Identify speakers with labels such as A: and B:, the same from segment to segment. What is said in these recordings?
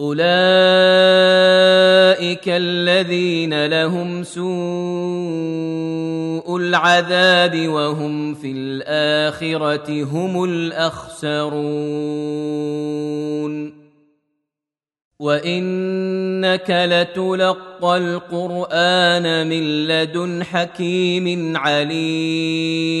A: اولئك الذين لهم سوء العذاب وهم في الاخره هم الاخسرون وانك لتلقى القران من لدن حكيم عليم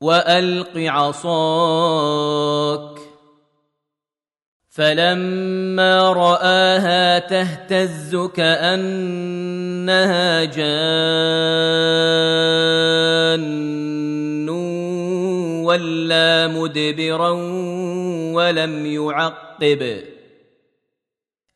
A: وألق عصاك. فلما رآها تهتز كأنها جان ولا مدبرا ولم يعقب.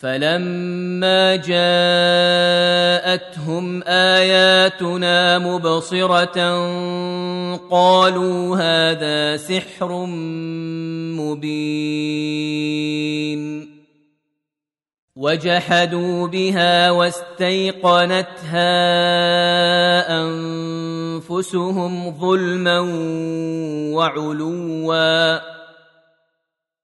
A: فلما جاءتهم اياتنا مبصره قالوا هذا سحر مبين وجحدوا بها واستيقنتها انفسهم ظلما وعلوا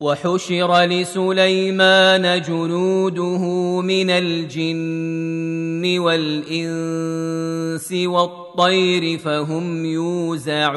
A: وحشر لسليمان جنوده من الجن والإنس والطير فهم يوزعون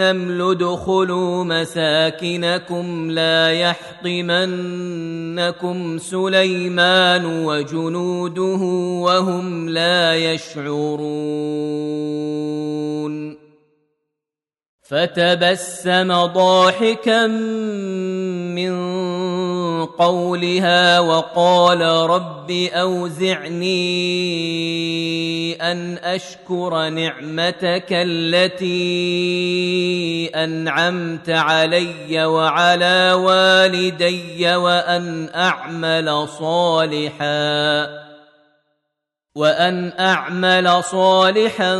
A: ادخلوا مساكنكم لا يحطمنكم سليمان وجنوده وهم لا يشعرون. فتبسم ضاحكا من قولها وقال رب أوزعني أن أشكر نعمتك التي أنعمت علي وعلى والدي وأن أعمل صالحا وأن أعمل صالحا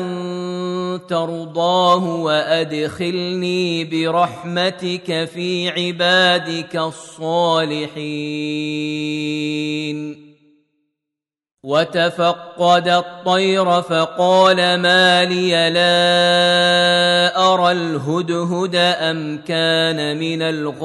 A: ترضاه وأدخلني برحمتك في عبادك الصالحين. وتفقد الطير فقال ما لي لا أرى الهدهد أم كان من الغائبين.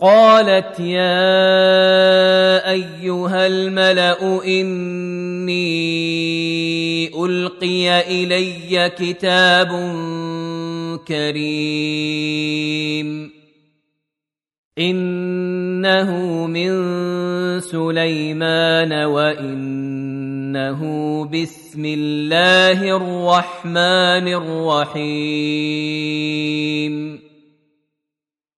A: قالت يا أيها الملأ إني ألقي إلي كتاب كريم. إنه من سليمان وان انه بسم الله الرحمن الرحيم.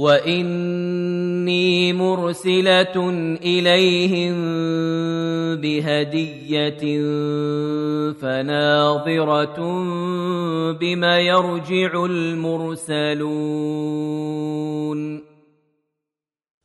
A: واني مرسله اليهم بهديه فناظره بما يرجع المرسلون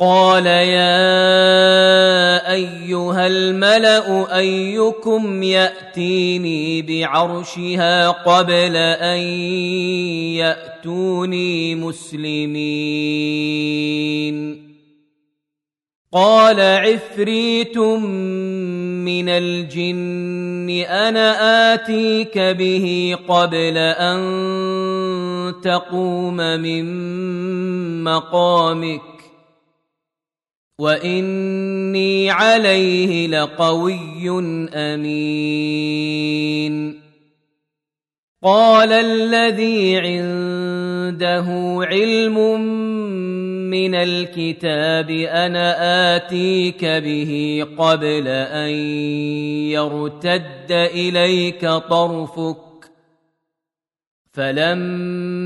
A: قال يا أيها الملأ أيكم يأتيني بعرشها قبل أن يأتوني مسلمين. قال عفريت من الجن أنا آتيك به قبل أن تقوم من مقامك. واني عليه لقوي امين. قال الذي عنده علم من الكتاب أنا اتيك به قبل ان يرتد اليك طرفك. فلما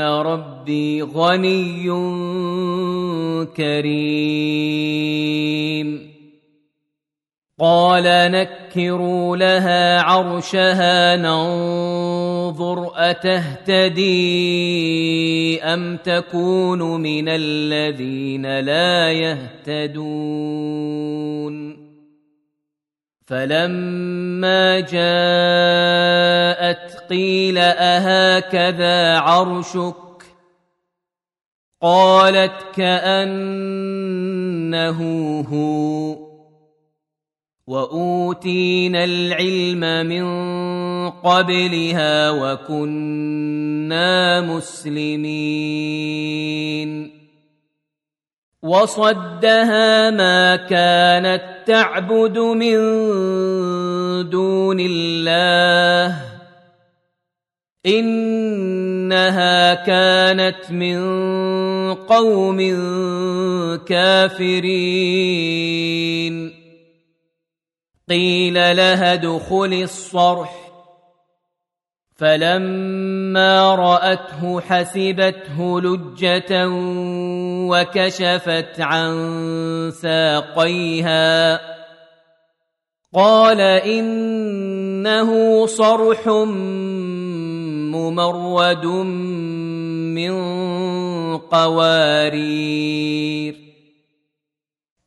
A: فان ربي غني كريم قال نكروا لها عرشها ننظر اتهتدي ام تكون من الذين لا يهتدون فلما جاءت قيل اهكذا عرشك قالت كانه هو واوتينا العلم من قبلها وكنا مسلمين وصدها ما كانت تعبد من دون الله. إنها كانت من قوم كافرين. قيل لها ادخل الصرح. فلما رأته حسبته لجة وكشفت عن ساقيها. قال إنه صرح ممرد من قوارير.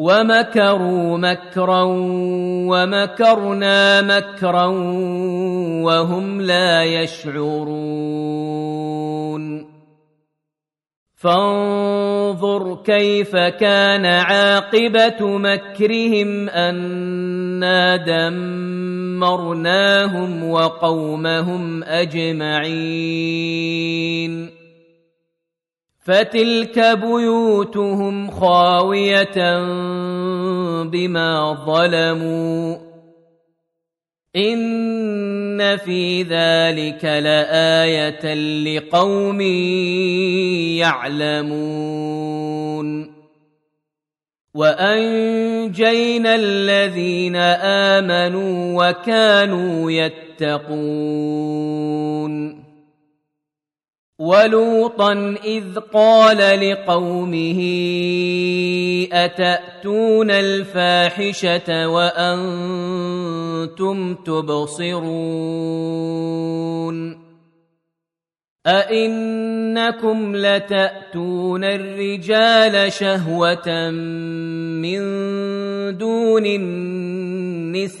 A: ومكروا مكرا ومكرنا مكرا وهم لا يشعرون. فانظر كيف كان عاقبة مكرهم أنا دمرناهم وقومهم أجمعين. فتلك بيوتهم خاوية بما ظلموا. إن في ذلك لآية لقوم يعلمون. وأنجينا الذين آمنوا وكانوا يتقون. ولوطا إذ قال لقومه أتأتون الفاحشة وأنتم تبصرون؟ أئنكم لتأتون الرجال شهوة من دون النساء؟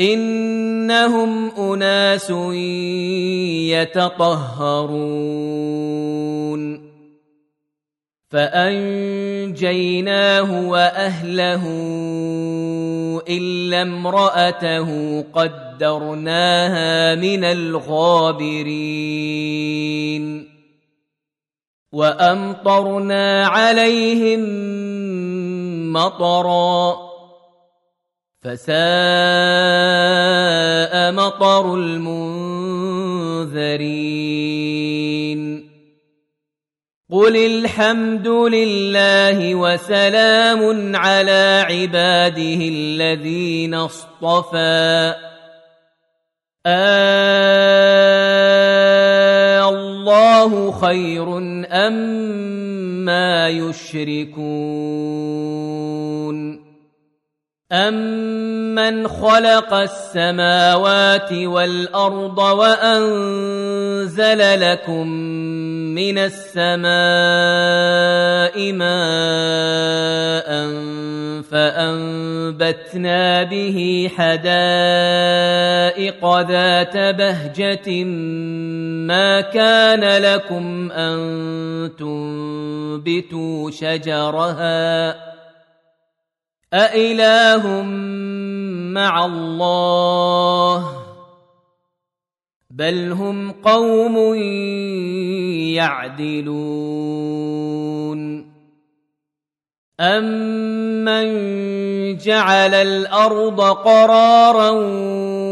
A: إنهم أناس يتطهرون. فأنجيناه وأهله إلا امرأته قدرناها من الغابرين. وأمطرنا عليهم مطرا. فساء مطر المنذرين. قل الحمد لله وسلام على عباده الذين اصطفى. آه الله خير أم ما يشركون. أَمَّنْ خَلَقَ السَّمَاوَاتِ وَالْأَرْضَ وَأَنزَلَ لَكُم مِّنَ السَّمَاءِ مَاءً فَأَنبَتْنَا بِهِ حَدَائِقَ ذَاتَ بَهْجَةٍ مَا كَانَ لَكُمْ أَن تُنبِتُوا شَجَرَهَا أإله مع الله بل هم قوم يعدلون أمن جعل الأرض قرارا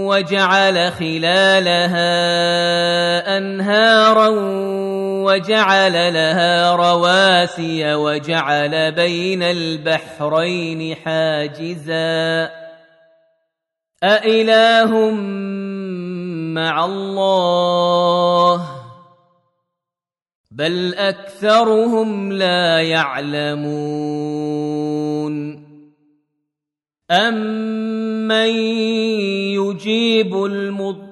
A: وجعل خلالها أنهارا وجعل لها رواسي وجعل بين البحرين حاجزا. أإله مع الله؟ بل أكثرهم لا يعلمون. أمن يجيب المضطر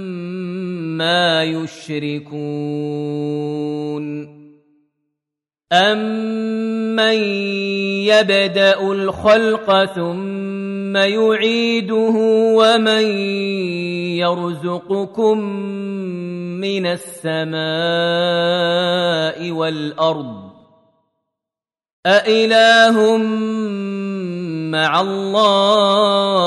A: يُشْرِكُونَ أَمَّن يَبْدَأُ الْخَلْقَ ثُمَّ يُعِيدُهُ وَمَن يَرْزُقُكُم مِّنَ السَّمَاءِ وَالْأَرْضِ أَإِلَٰهٌ مَّعَ اللَّهِ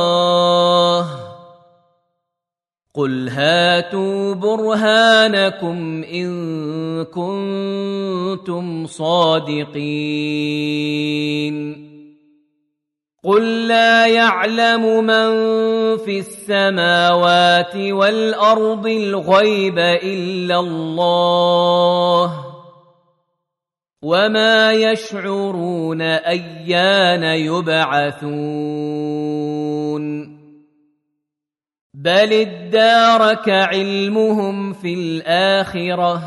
A: قل هاتوا برهانكم ان كنتم صادقين قل لا يعلم من في السماوات والارض الغيب الا الله وما يشعرون ايان يبعثون بل ادارك علمهم في الاخره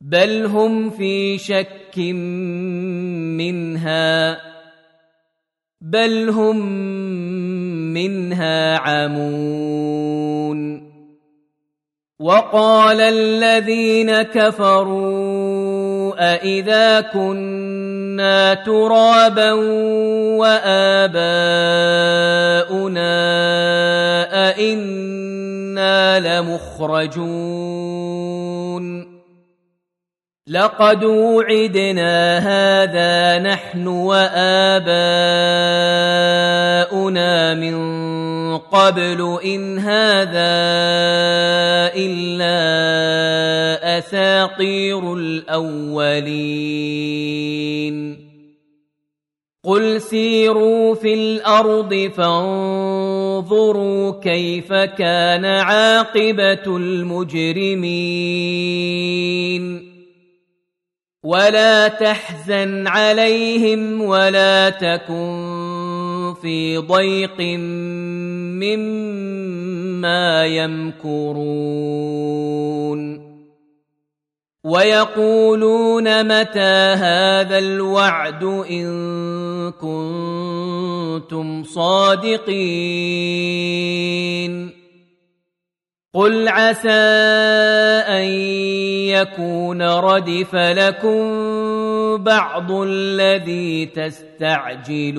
A: بل هم في شك منها بل هم منها عمون وقال الذين كفروا أإذا كنا ترابا وآباؤنا أئنا لمخرجون لقد وعدنا هذا نحن وآباؤنا من قبل إن هذا إلا أساطير الأولين قل سيروا في الأرض فانظروا كيف كان عاقبة المجرمين. ولا تحزن عليهم ولا تكن في ضيق مما يمكرون. ويقولون متى هذا الوعد إن كنتم صادقين قل عسى أن يكون ردف لكم بعض الذي تستعجلون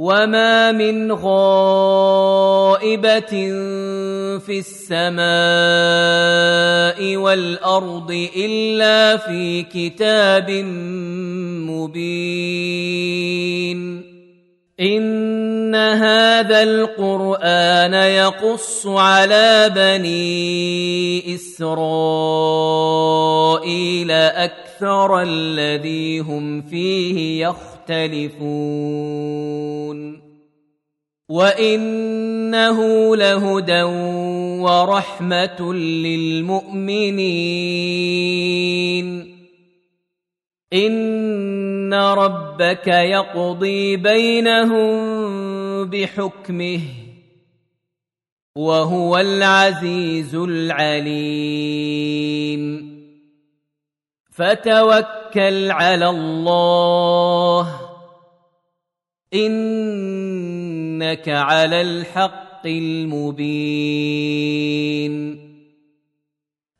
A: وما من غائبه في السماء والارض الا في كتاب مبين ان هذا القران يقص على بني اسرائيل أكثر الذي هم فيه يختلفون وإنه لهدى ورحمة للمؤمنين إن ربك يقضي بينهم بحكمه وهو العزيز العليم فتوكل على الله. إنك على الحق المبين.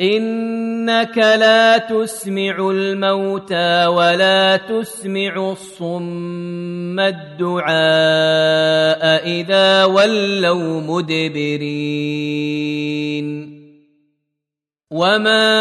A: إنك لا تسمع الموتى ولا تسمع الصم الدعاء إذا ولوا مدبرين. وما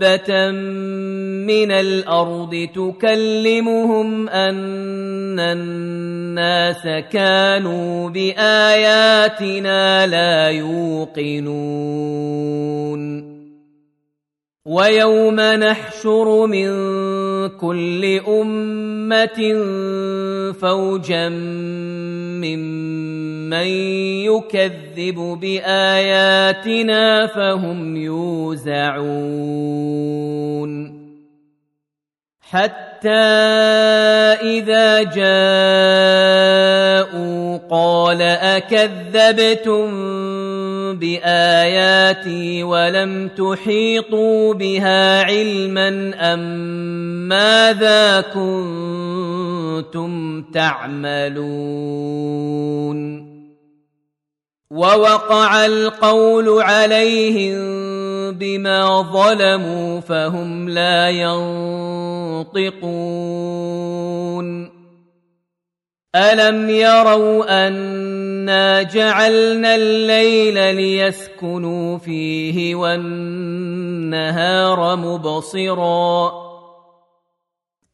A: دابه من الأرض تكلمهم ان الناس كانوا باياتنا لا يوقنون ويوم نحشر من كل أمة فوجا ممن يكذب بآياتنا فهم يوزعون. حتى إذا جاءوا قال أكذبتم بآياتي ولم تحيطوا بها علما أم ماذا كنتم تعملون ووقع القول عليهم بما ظلموا فهم لا ينطقون ألم يروا انا جعلنا الليل ليسكنوا فيه والنهار مبصرا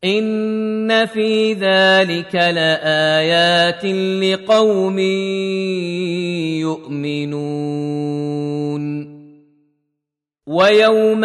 A: ان في ذلك لايات لقوم يؤمنون ويوم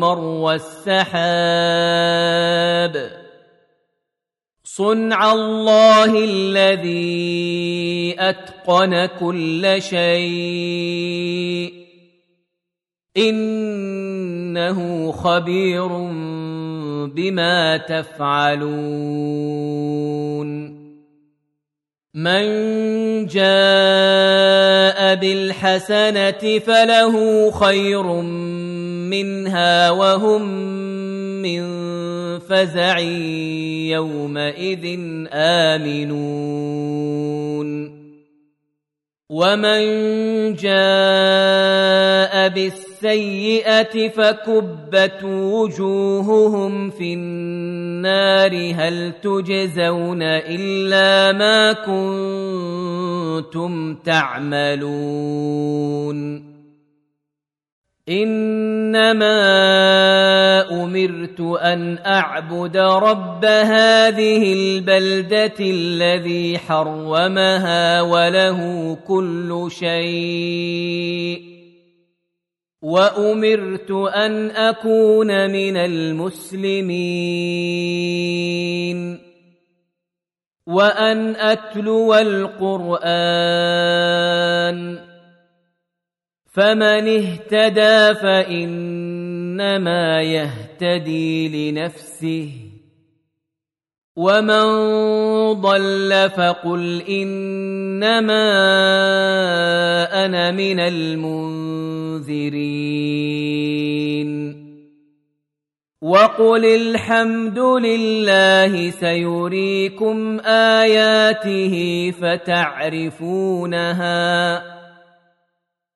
A: مر السحاب صنع الله الذي أتقن كل شيء. إنه خبير بما تفعلون. من جاء بالحسنة فله خير منها وهم من فزع يومئذ آمنون. ومن جاء بالسيئة فكبت وجوههم في النار. هل تجزون إلا ما كنتم تعملون؟ إنما أمرت أن أعبد رب هذه البلدة الذي حرمها وله كل شيء. وأمرت أن أكون من المسلمين. وأن أتلو القرآن. فمن اهتدى فإنما يهتدي لنفسه ومن ضل فقل إنما أنا من المنذرين وقل الحمد لله سيريكم آياته فتعرفونها